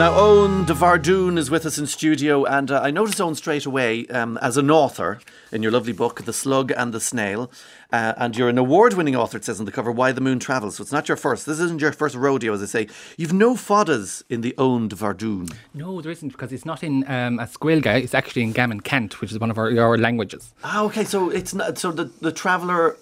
Now, Oein DeBhairduin is with us in studio, and uh, I noticed Oein straight away um, as an author in your lovely book, The Slug and the Snail. Uh, and you're an award winning author, it says on the cover, Why the Moon Travels. So it's not your first. This isn't your first rodeo, as I say. You've no fadas in the Oein DeBhairduin. No, there isn't, because it's not in um, Squilga, it's actually in Gammon Cant, which is one of our, our languages. Ah, okay. So it's not, so the, the traveller,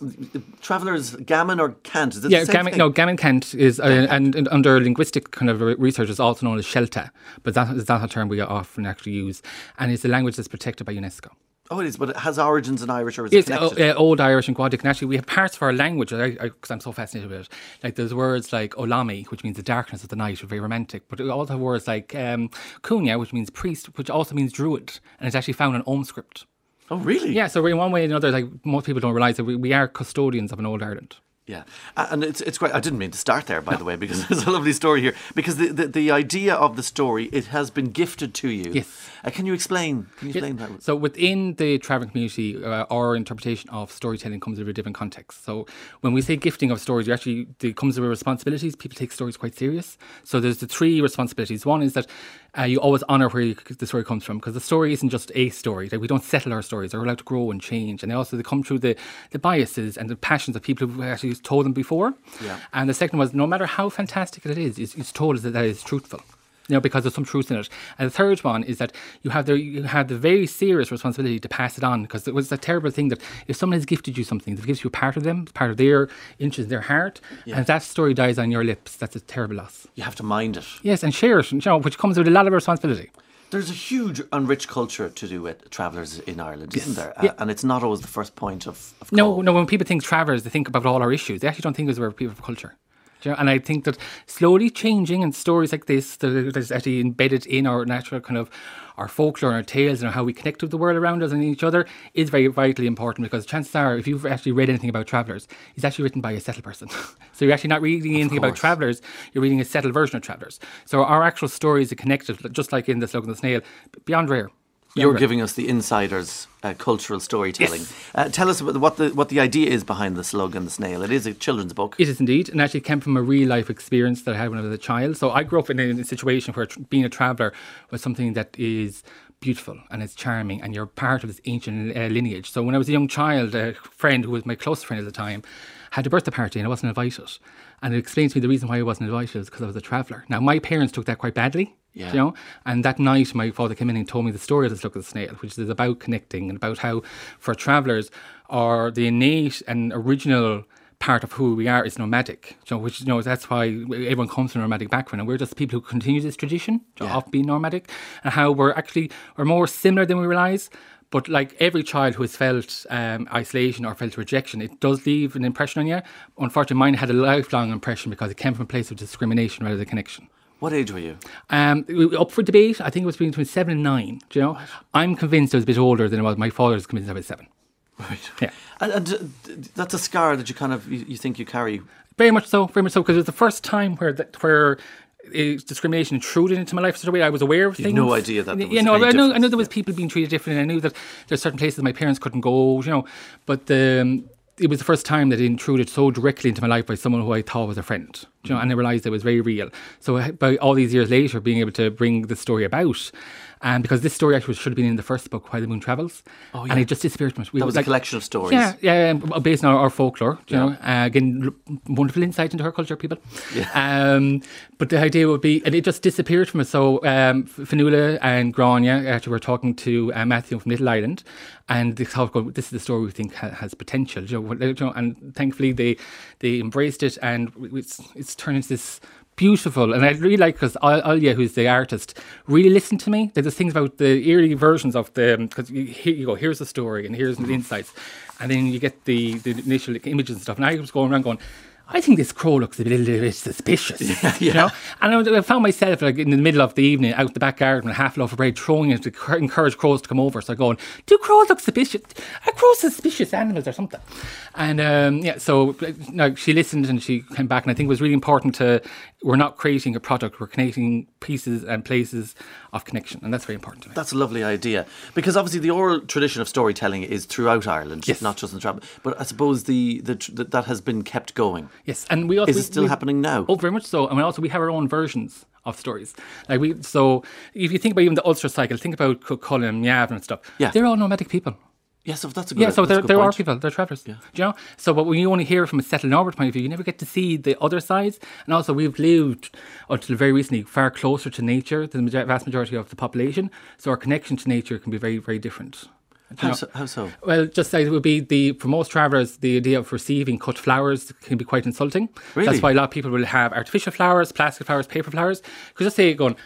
traveller's Gammon or Cant? Is it Yeah, the same Gammon, thing? no, Gammon Cant is, uh, and, and under linguistic kind of research, is also known as Shelta, but that is not a term we often actually use, and it's a language that's protected by UNESCO. Oh, it is, but it has origins in Irish or is it It's uh, connected? uh, Old Irish and Goidelic, and actually we have parts of our language, because I'm so fascinated with it, like there's words like Olami, which means the darkness of the night, are very romantic, but we also have words like um, Kunya, which means priest, which also means druid, and it's actually found in Ogham script. oh, really? Yeah, so in one way or another, like most people don't realise that we, we are custodians of an old Ireland. Yeah, and it's it's great. I didn't mean to start there, by the way, because there's a lovely story here. Because the, the, the idea of the story it has been gifted to you. Yes. Uh, can you explain? Can you explain that? So within the traveling community, uh, our interpretation of storytelling comes with a different context. So when we say gifting of stories, you actually it comes with responsibilities. People take stories quite serious. So there's the three responsibilities. One is that uh, you always honour where you, the story comes from because the story isn't just a story. Like we don't settle our stories; they're allowed to grow and change, and they also they come through the the biases and the passions of people who actually told them before. Yeah. And the second was no matter how fantastic it is, it's, it's told that that is truthful you know, because there's some truth in it. And the third one is that you have the you have the very serious responsibility to pass it on because it was a terrible thing that if someone has gifted you something, that gives you a part of them, part of their inches, their heart, and that story dies on your lips, that's a terrible loss. You have to mind it. Yes, and share it, you know, which comes with a lot of responsibility. There's a huge and rich culture to do with travellers in Ireland, isn't there? Uh, and it's not always the first point of, of No, call. no. When people think travellers, they think about all our issues. They actually don't think as we're people of culture. You know? And I think that slowly changing and stories like this that is actually embedded in our natural kind of our folklore and our tales and how we connect with the world around us and each other is very vitally important because chances are if you've actually read anything about travellers, it's actually written by a settled person. so you're actually not reading anything about travellers, you're reading a settled version of travellers. So our actual stories are connected, just like in the Slug and the Snail, beyond rare. You're giving us the insiders' uh, cultural storytelling. Yes. Uh, tell us about what the what the idea is behind the slug and the snail. It is a children's book. It is indeed, and actually came from a real life experience that I had when I was a child. So I grew up in a, in a situation where tr- being a traveller was something that is beautiful and it's charming, and you're part of this ancient uh, lineage. So when I was a young child, a friend who was my close friend at the time had a birthday party and I wasn't invited. And it explained to me the reason why I wasn't invited is because I was a traveller. Now my parents took that quite badly. Yeah. You know, and that night my father came in and told me the story of the Slug of the Snail, which is about connecting and about how for travellers are the innate and original part of who we are is nomadic. So, which you know that's why everyone comes from a nomadic background, and we're just people who continue this tradition Yeah. of being nomadic, and how we're actually we're more similar than we realise. But like every child who has felt um, isolation or felt rejection, it does leave an impression on you. Unfortunately, mine had a lifelong impression because it came from a place of discrimination rather than connection. What age were you? Um, up for debate, I think it was between seven and nine. Do you know? I'm convinced I was a bit older than I was. My father was convinced I was seven. Right. Yeah. And, and uh, that's a scar that you kind of you, you think you carry. Very much so, very much so, because it was the first time where that where discrimination intruded into my life in such a way I was aware of you things. no idea that there was you know, any I know, I know there was yeah. people being treated differently. I knew that there's certain places my parents couldn't go. You know, but the, it was the first time that it intruded so directly into my life by someone who I thought was a friend. You know, mm. and I realised it was very real. So by all these years later, being able to bring the story about. And because this story actually should have been in the first book, Why the Moon Travels, Oh, and it just disappeared from it. We That was like- a collection of stories. yeah, yeah, um, based on our, our folklore. You know, uh, again, l- wonderful insight into her culture, people. Um, but the idea would be, and it just disappeared from us. So um, Fanula and Grania actually were talking to uh, Matthew from Little Island, and they thought, "Well, this is the story we think ha- has potential. You know, you know, and thankfully they they embraced it, and it's it's turned into this beautiful. And I really like because Alia, who's the artist, really listened to me. There's things about the early versions of the because you, here you go, here's the story and here's the insights, and then you get the the initial images and stuff. And I was going around going. I think this crow looks a little bit suspicious, you know. And I, found myself like in the middle of the evening out the back garden with half loaf of bread, throwing it to encourage crows to come over. So going, do crows look suspicious? Are crows suspicious animals or something? And um, yeah, so uh, no, she listened and she came back, and I think it was really important to. We're not creating a product; we're creating pieces and places of connection, and that's very important to me. That's a lovely idea because obviously the oral tradition of storytelling is throughout Ireland, Yes. not just in travel. But I suppose the, the, tr- that has been kept going. Yes, and we also Is it still we- happening now? Oh, very much so. I And also we have our own versions of stories. Like we, so if you think about even the Ulster cycle, think about Cullen, Yavin and stuff. Yeah. They're all nomadic people. Yes, so that's a good. Yeah, so there, there are people, they're travellers. Do you know? So, but when you only hear from a settled Norbert point of view, you never get to see the other sides. And also, we've lived until very recently far closer to nature than the vast majority of the population. So, our connection to nature can be very, very different. How know? so? How so? Well, just like it would be the for most travellers, the idea of receiving cut flowers can be quite insulting. Really? That's why a lot of people will have artificial flowers, plastic flowers, paper flowers. Because just say you're going.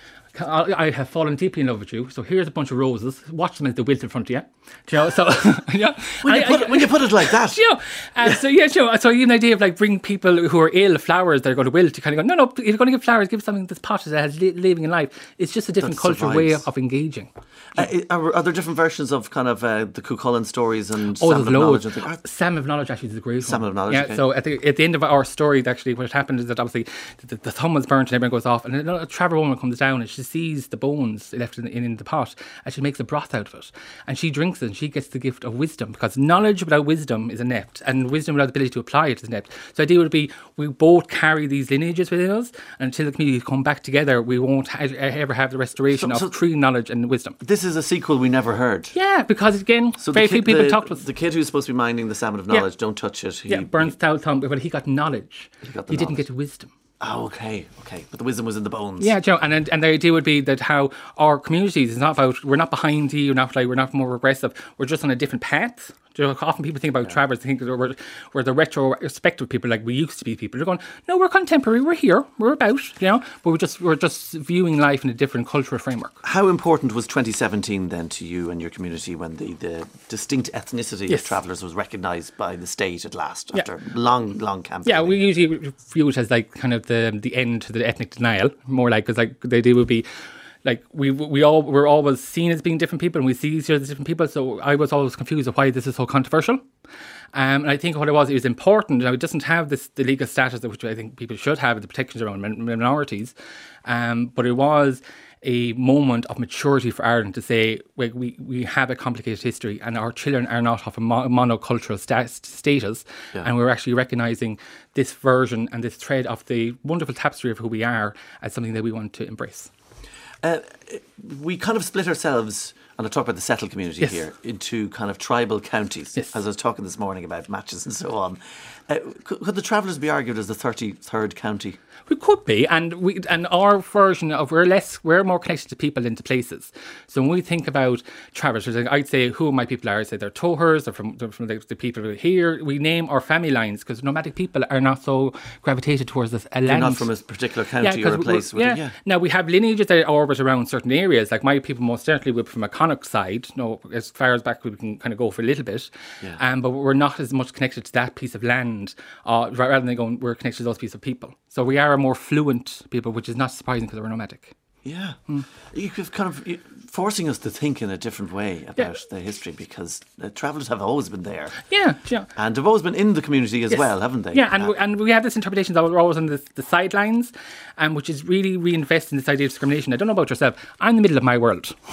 I I have fallen deeply in love with you. So here's a bunch of roses. Watch them as they wilt in front of you. Do you know? So yeah. When you, I- I- put, when you put it like that, you know, uh, so yeah, you know, so even the idea of like bring people who are ill flowers that are going to wilt, you kind of go, no, no, if you're going to give flowers, give something that's potted that has li- living in life. It's just a different That cultural way of engaging. uh, are, are there different versions of kind of uh, the Cuchulainn stories and Oh, there's of Knowledge? loads. and things? Are- Salmon of Knowledge actually is a great Salmon one. of Knowledge, Yeah, okay. so at the, at the end of our story, actually, what happened is that obviously the, the thumb was burnt and everyone goes off, and then a traveller woman comes down and she sees the bones left in, in, in the pot, and she makes a broth out of it. And she drinks it, and she gets the gift of wisdom, because knowledge without wisdom is inept, and wisdom without the ability to apply it is inept. So the idea would be we both carry these lineages within us, and until the community come back together, we won't ha- ever have the restoration So- of so- true knowledge and wisdom. This is a sequel we never heard. Yeah, because again, So very few people the, talk to. The kid who's supposed to be minding the salmon of Yeah. knowledge, don't touch it. He, Yeah, burns down thumb, but he got knowledge. He, got the didn't get wisdom. Oh, okay, okay. But the wisdom was in the bones. Yeah, Joe, and and the idea would be that how our communities is not about we're not behind you, we're not like we're not more regressive. We're just on a different path. You know, often people think about travelers, they think that we're, we're the retrospective people, like we used to be people. They're going, no, we're contemporary, we're here, we're about, you know, but we're just we're just viewing life in a different cultural framework. How important was 2017 then to you and your community when the, the distinct ethnicity Yes. of travellers was recognised by the state at last Yeah. after long, long campaign? Yeah, we usually view it as like kind of the the end to the ethnic denial, more like because like the idea would be like we we all we're always seen as being different people and we see each other as different people. So I was always confused of why this is so controversial. Um, and I think what it was, it was important. Now, it doesn't have this the legal status which I think people should have, the protections around min- minorities. Um, but it was a moment of maturity for Ireland to say we, we, we have a complicated history and our children are not of a mo- monocultural sta- status and we're actually recognising this version and this thread of the wonderful tapestry of who we are as something that we want to embrace. Uh, we kind of split ourselves, and I talk about the settled community Yes. here, into kind of tribal counties. Yes. As I was talking this morning about matches and so on. Uh, could, could the Travellers be argued as the 33rd county? We could be, and we and our version of we're less we're more connected to people than to places. So when we think about travellers, I'd say who my people are. I'd say they're tohers, they're from they're from the, the people here. We name our family lines because nomadic people are not so gravitated towards this a They're land. not from a particular county or a place. yeah. yeah. Now we have lineages that orbit around certain areas. Like my people most certainly would from a Connacht side. No, as far as back we can kind of go for a little bit. Yeah. Um, but we're not as much connected to that piece of land, uh, rather than going we're connected to those pieces of people. So we are a more fluent people, which is not surprising because we're nomadic. Yeah, Hmm. you could kind of you- forcing us to think in a different way about the history because uh, travellers have always been there Yeah, yeah. and have always been in the community as Yes. well, haven't they? Yeah, and, Uh, we, and we have this interpretation that we're always on the, the sidelines, um, which is really reinvesting this idea of discrimination. I don't know about yourself. I'm in the middle of my world.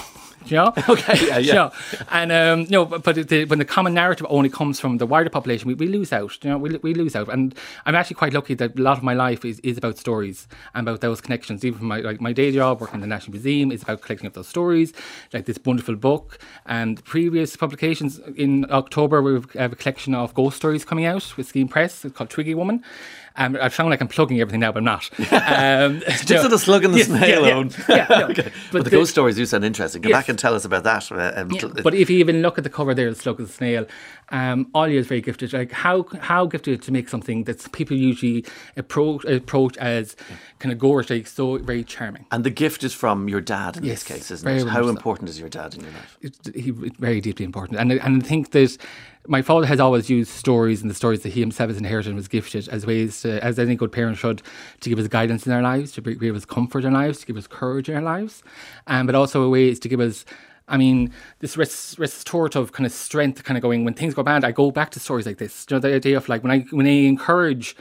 You know? Okay, yeah, yeah. And um, you know, but, the, when the common narrative only comes from the wider population, we, we lose out. You know, we, we lose out. And I'm actually quite lucky that a lot of my life is, is about stories and about those connections. Even from my like my day job, working in the National Museum, is about collecting up those stories. Like this wonderful book and previous publications in October, we have a collection of ghost stories coming out with Skein Press. It's called Twiggy Woman. Um, I sound like I'm plugging everything now, but I'm not. Um, Just at a slug in the yes, snail yeah, yeah, yeah, no. okay. But, But the, the- ghost stories do sound interesting. Come Yes. back and tell us about that. uh, um, Yeah, but if you even look at the cover there, the slug of the snail, um, Ollie is very gifted. Like how how gifted to make something that people usually approach approach as kind of gorgeous, like so very charming. and the gift is from your dad in Yes, this case, isn't it? How so. important is your dad in your life? It, he very deeply important, and I- and I think that my father has always used stories and the stories that he himself has inherited and was gifted as ways to, as any good parent should, to give us guidance in our lives, to give us comfort in our lives, to give us courage in our lives, um, but also a ways to give us. I mean, this res- restorative kind of strength, kind of going when things go bad. I go back to stories like this. You know, the idea of like when I when I encourage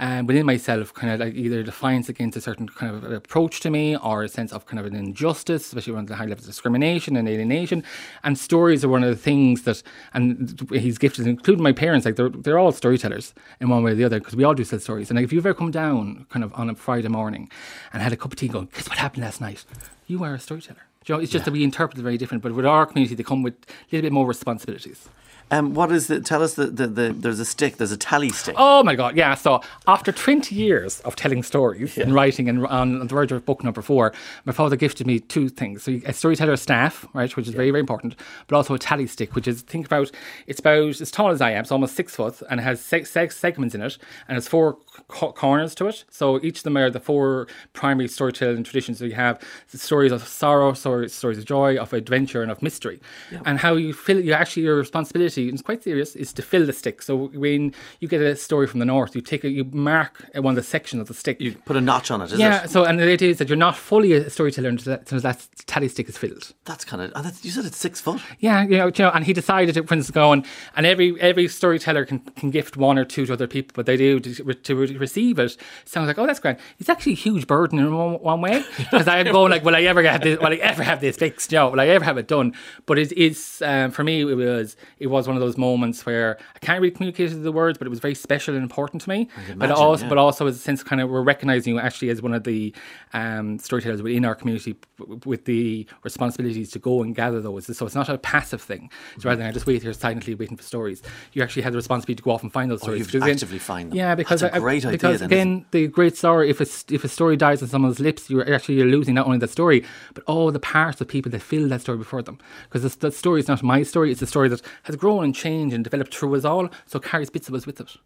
um, within myself, kind of like either defiance against a certain kind of approach to me or a sense of kind of an injustice, especially around the high levels of discrimination and alienation. And stories are one of the things that, and he's gifted, including my parents, like they're, they're all storytellers in one way or the other because we all do tell stories. And like, if you've ever come down kind of on a Friday morning and had a cup of tea going, guess what happened last night? You are a storyteller. You know, it's just yeah. that we interpret it very different. But with our community, they come with a little bit more responsibilities. Um, what is the? Tell us the, the, the, There's a stick. There's a tally stick. Oh my god! Yeah. So after 20 years of telling stories yeah. and writing and on, on, the verge of book number four, my father gifted me two things: so a storyteller staff, right, which is yeah. very very important, but also a tally stick, which is think about it's about as tall as I am, it's almost six foot, and it has six, six segments in it, and it's four co- corners to it. So each of them are the four primary storytelling traditions. So you have the stories of sorrow, stories, stories of joy, of adventure, and of mystery, yeah. and how you feel you actually your responsibility and it's quite serious, is to fill the stick. So when you get a story from the north, you take a, you mark one of the sections of the stick. You put a notch on it, yeah, it? so and the idea is that you're not fully a storyteller until that, until that tally stick is filled. That's kind of, you said it's six foot? Yeah, you know, you know and he decided it when it's going, and every every storyteller can, can gift one or two to other people, but they do to, to receive it sounds like, oh, that's great. It's actually a huge burden in one, one way because I'm going like, will I ever get this? Will I ever have this fixed? You know, will I ever have it done? But it is um, for me. It was it was one of those moments where I can't really communicate the words, but it was very special and important to me. Imagine, but also, yeah. but also as a sense, kind of, we're recognizing you actually as one of the um, storytellers within our community with the responsibilities to go and gather those. So it's not a passive thing. So rather than I just wait here silently waiting for stories, you actually have the responsibility to go off and find those oh, stories. You actively find them. Yeah, because That's a great I, idea. Because then, again, the great story, if a, if a story dies on someone's lips, you're actually you're losing not only that story, but all the parts of people that fill that story before them. Because that story is not my story; it's a story that has grown and changed and developed through us all. So carries bits of us with it.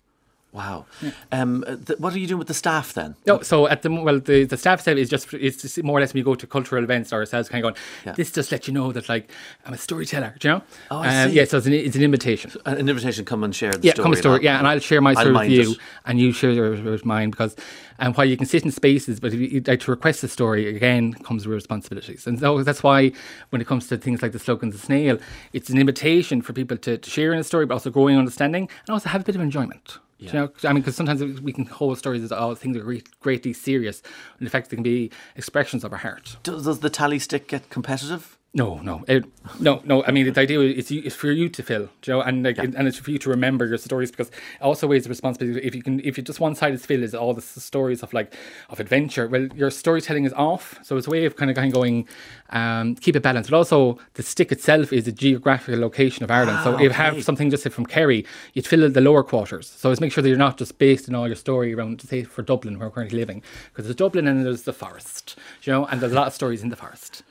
Wow. Yeah. Um, th- what are you doing with the staff then? No, so at the well, the, the staff set is just it's just more or less when you go to cultural events or ourselves, kind of going. Yeah. This just let you know that like I'm a storyteller. Do you know? Oh, I um, see. Yeah, so it's an, it's an invitation. So an invitation, to come and share the yeah, story. come story. Yeah, and I'll share my story with you, it. and you share yours with mine because and while you can sit in spaces, but if you, like to request a story again comes with responsibilities, and so that's why when it comes to things like the slug and the snail, it's an invitation for people to, to share in a story, but also growing understanding and also have a bit of enjoyment. Yeah. You know, I mean, because sometimes we can hold stories as oh, things are great, greatly serious, and in fact, they can be expressions of our heart. Does, does the tally stick get competitive? No, no, it, no, no. I mean, the idea is it's for you to fill, you know, and like, yeah. and it's for you to remember your stories because also weighs the responsibility. If you can, if you just one sided fill is all the stories of like of adventure. Well, your storytelling is off, so it's a way of kind of kind of going, um, keep it balanced. But also, the stick itself is a geographical location of Ireland. Ah, so if you have something just say from Kerry, you'd fill the lower quarters. So it's make sure that you're not just based in all your story around, say, for Dublin where we're currently living, because there's Dublin and there's the forest, you know, and there's a lot of stories in the forest.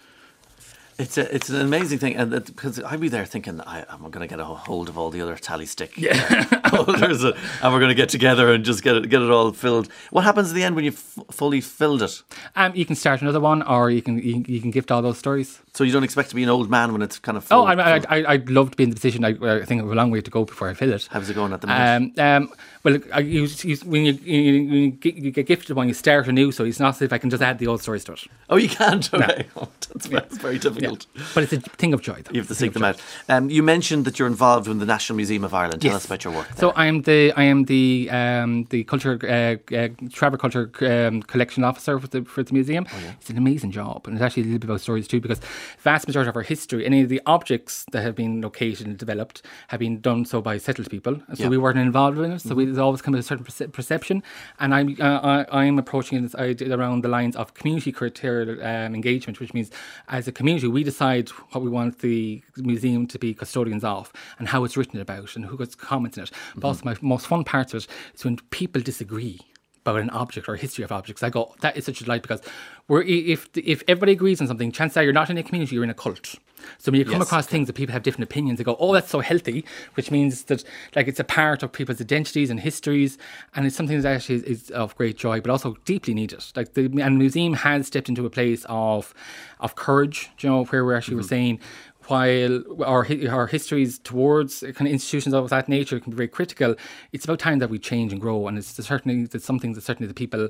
It's a, it's an amazing thing, and because I'd be there thinking, I, am going to get a hold of all the other tally stick yeah. holders, and we're going to get together and just get it get it all filled. What happens at the end when you've f- fully filled it? Um, you can start another one, or you can you, you, can gift all those stories. So you don't expect to be an old man when it's kind of full. Oh, I, I, I, would love to be in the position. I, I think I have a long way to go before I fill it. How's it going at the moment? Um, um, well, you, you, when you, you, you, get gifted one, you start anew, so it's not as if I can just add the old stories to it. Oh, you can't? Okay. No. Oh, that's, yeah. that's, very difficult. Yeah. But it's a thing of joy, though. You have to seek them out. Um, you mentioned that you're involved in the National Museum of Ireland. Tell yes. us about your work. There. So I am the I am the um, the culture uh, uh, Travel Culture um, Collection Officer for the for the museum. Oh, yeah. It's an amazing job, and it's actually a little bit about stories too, because vast majority of our history, any of the objects that have been located and developed, have been done so by settled people. So yeah. we weren't involved in it. So mm-hmm. we, there's always kind of a certain perception, and I'm uh, I, am approaching this idea around the lines of community criteria um, engagement, which means as a community we decide what we want the museum to be custodians of and how it's written about and who gets comments in it. But mm-hmm. also my most fun part of it is when people disagree about an object or a history of objects. I go, that is such a delight because we're, if if everybody agrees on something, chances are you're not in a community, you're in a cult. So when you come yes. across things that people have different opinions, they go, "Oh, that's so healthy," which means that like it's a part of people's identities and histories, and it's something that actually is, is of great joy, but also deeply needed. Like the and the museum has stepped into a place of of courage, you know, where we actually mm-hmm. were saying while our our histories towards kind of institutions of that nature can be very critical, it's about time that we change and grow, and it's certainly it's something that certainly the people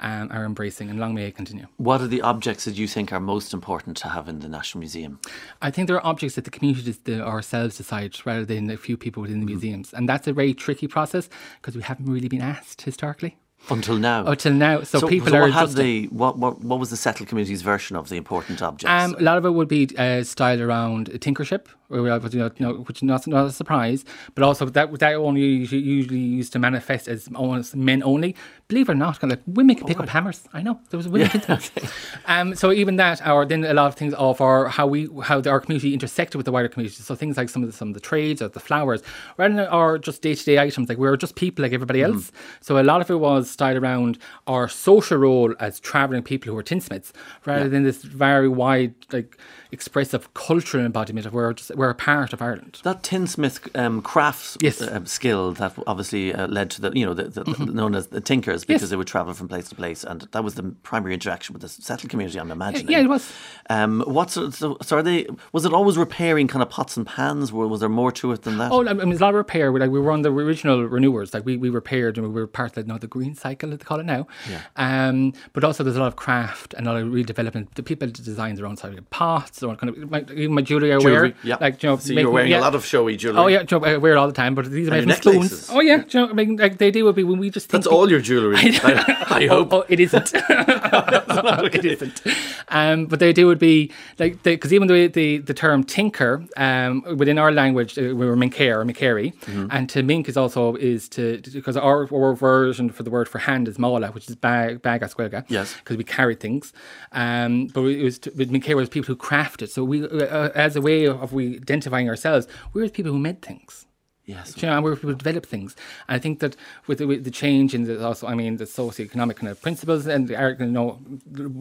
um, are embracing, and long may it continue. What are the objects that you think are most important to have in the National Museum? I think there are objects that the community ourselves decide rather than a few people within the mm-hmm. museums, and that's a very tricky process because we haven't really been asked historically. Until now. Until now. So, people so are what, had the, what, what, what was the settled community's version of the important objects? Um, a lot of it would be uh, styled around tinkership, where we have, you know, which is not, not a surprise, but also that that only usually, usually used to manifest as almost men only. Believe it or not, kind of like women can pick up hammers. I know there was women. Yeah, um, so even that, or then a lot of things of our how we how the, our community intersected with the wider community. So things like some of the, some of the trades or the flowers, rather than our just day to day items. Like we were just people like everybody else. Mm. So a lot of it was styled around our social role as traveling people who are tinsmiths, rather Yeah. than this very wide like expressive cultural embodiment of we're we're a part of Ireland. that tinsmith um, crafts Yes. Mm-hmm. um, skill that obviously uh, led to the you know the, the, known as the tinkers because they would travel from place to place and that was the primary interaction with the settled community I'm imagining Yeah, it was. um, what's so, so are they was it always repairing kind of pots and pans Wa- was there more to it than that Oh, I mean, there's a lot of repair. We, like we were on the original renewers. Like we, we repaired and we were part of the, no, the green cycle, they call it now. Yeah. Um, but also there's a lot of craft and a lot of redevelopment. The people design their own sort of pots, their own kind of even my jewelry I wear. Yeah. Like you know, so you're wearing yeah. a lot of showy jewelry Oh yeah, you know, I wear it all the time. But these are made from necklaces. spoons. Oh yeah, do you know, I mean, like the idea would be when we just think that's all your jewelry I, I Oh, hope oh, it isn't. it isn't. Um, but the idea would be like because even the, the the term tinker um, within our language uh, we were minker or minkeri, Mm-hmm. and to mink is also is to because our, our version for the word for hand is mala, which is bag bag. Yes. because we carry things. Um, but it was to, with minker was people who crafted. So we uh, as a way of we identifying ourselves, we're the people who made things. yes You know, and where people who develop things. And I think that with the, with the change in the also, I mean, the socioeconomic kind of principles and the you know,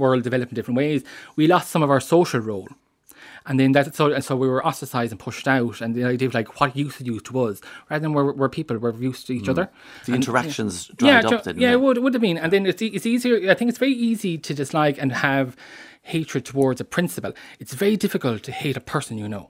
world developed in different ways, we lost some of our social role. And then that so and so we were ostracized and pushed out, and the idea of like what use it used to us, rather than we're, we're people, we're used to each mm. other. the And- interactions yeah, dried ju- up didn't yeah, it would, it would have been. And then it's, it's easier. I think it's very easy to dislike and have hatred towards a principle. It's very difficult to hate a person you know.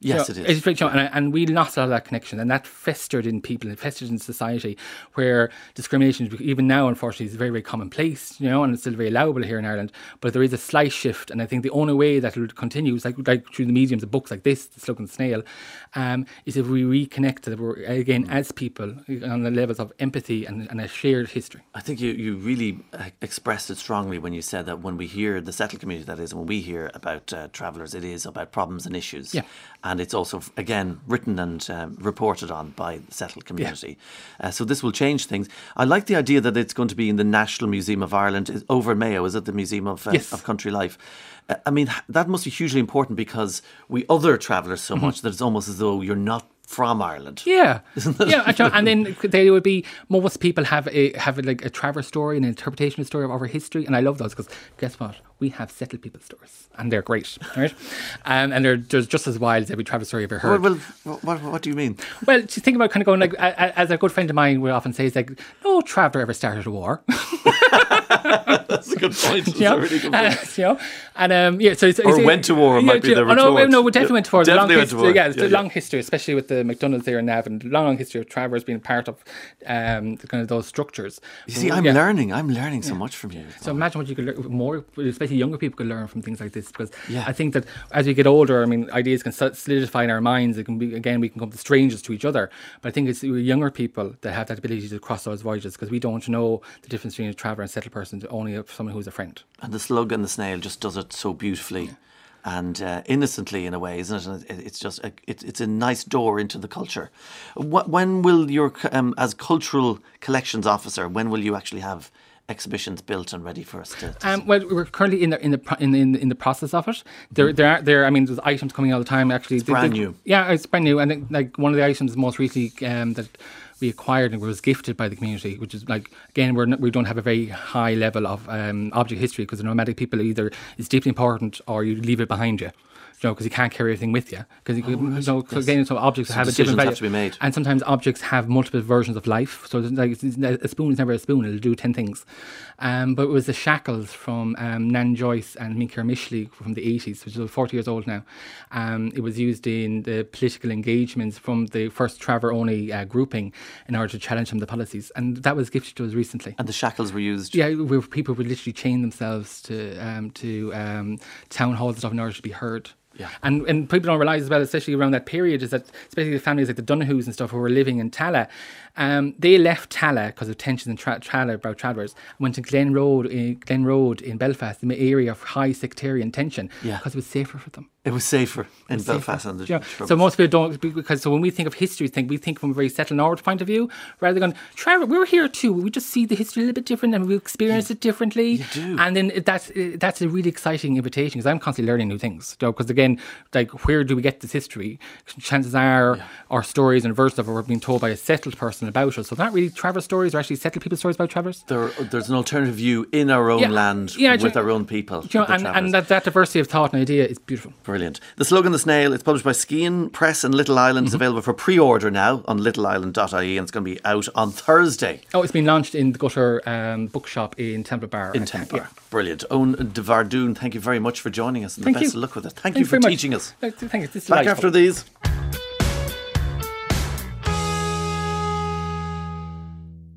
Yes You it is It's know, and, and we lost a lot of that connection, and that festered in people, and festered in society, where discrimination, even now, unfortunately, is very, very commonplace, you know, and it's still very allowable here in Ireland. But there is a slight shift, and I think the only way that it will continue is like, like through the mediums of books like this, The Slug and Snail, um, is if we reconnect that we're, again, as people, on the levels of empathy and, and a shared history. I think you, you really uh, expressed it strongly when you said that when we hear the settled community, that is, when we hear about uh, travellers, it is about problems and issues. Yeah. And it's also, again, written and um, reported on by the settled community. Uh, so this will change things. I like the idea that it's going to be in the National Museum of Ireland over Mayo. Is it the Museum of, uh, Yes. of Country Life? Uh, I mean, that must be hugely important because we other travellers so much that it's almost as though you're not from Ireland. Yeah, yeah, and, and then they would be most people have a have a, like a traverse story, an interpretation of story of our history, and I love those because guess what? We have settled people stories, and they're great, right? Um, and they're, they're just as wild as every traverse story you've ever heard. Well, well what, what do you mean? Well, just think about kind of going like, as a good friend of mine would often say, is like, no traveller ever started a war. That's a good point. That's a really good Uh, point. you know? And um, yeah, so it's, Or it's- went to war yeah, might be yeah, the oh, no, no, we definitely Yeah, went to war. The long definitely went to war. Yeah, it's Yeah, the yeah. long history, especially with the McDonald's there in Nav, and the long, long history of Travers being part of um, the, kind of those structures. You see, I'm Yeah. learning. I'm learning so much from you. So imagine what you could learn more, especially younger people could learn from things like this. Because Yeah. I think that as we get older, I mean, ideas can solidify in our minds. It can be again, we can come to strangers to each other. But I think it's younger people that have that ability to cross those voyages because we don't know the difference between a traveller and settled person. Only someone who's a friend. And the slug and the snail just does it so beautifully and uh, innocently in a way, isn't it? And It's just a, it, it's a nice door into the culture. Wh- When will your um, as cultural collections officer? When will you actually have exhibitions built and ready for us to? to Um, well, we're currently in the in the in the, in the, process of it. There, there, are, there. I mean, there's items coming all the time. Actually, it's brand new. Yeah, it's brand new. And it- like one of the items most recently um, that we acquired and was gifted by the community, which is like again, we're not, we don't have a very high level of um, object history because the nomadic people either it's deeply important or you leave it behind you. You know, because you can't carry everything with you. Because you, could- so, so again, so objects So have a different value. have to be made. And sometimes objects have multiple versions of life. So like a spoon is never a spoon; it'll do ten things. Um, but it was the shackles from um, Nan Joyce and Minker Mishli from the eighties, which is forty years old now. Um, it was used in the political engagements from the first Traver only uh, grouping in order to challenge some of the policies, and that was gifted to us recently. and the shackles were used. Yeah, where people would literally chain themselves to um, to um, town halls and stuff in order to be heard. Yeah. And and people don't realise as well, especially around that period, is that especially the families like the Donahues and stuff who were living in Tallaght, um, they left Tallaght because of tensions in tra- Tallaght about Travellers, went to Glen Road, in, Glen Road in Belfast, the area of high sectarian tension, Yeah. because it was safer for them. It was safer in safer. Belfast and the Yeah. So most people don't because so when we think of history, think we think from a very settled north point of view, rather than Trevor, we're here too. We just see the history a little bit different and we experience it differently. you do. And then that's that's a really exciting invitation because I'm constantly learning new things. Because again, like where do we get this history? Chances are our stories and versions of it were being told by a settled person about us. So they're not really Trevor stories; they're actually settled people's stories about Travers. there, there's an alternative view in our own Yeah. land Yeah, with do- our own people. You know, and, and that, that diversity of thought and idea is beautiful. Brilliant. The Slug and the Snail, it's published by Skein Press in Little Island. Mm-hmm. It's available for pre order now on littleisland.ie and it's going to be out on Thursday Oh, it's been launched in the Gutter um, bookshop in Temple Bar. in Temple. yeah. Brilliant. Oein DeBhairduin, thank you very much for joining us and Thank the best you. of luck with it. Thank Thanks you for very much. teaching us. Thank you. Back after these.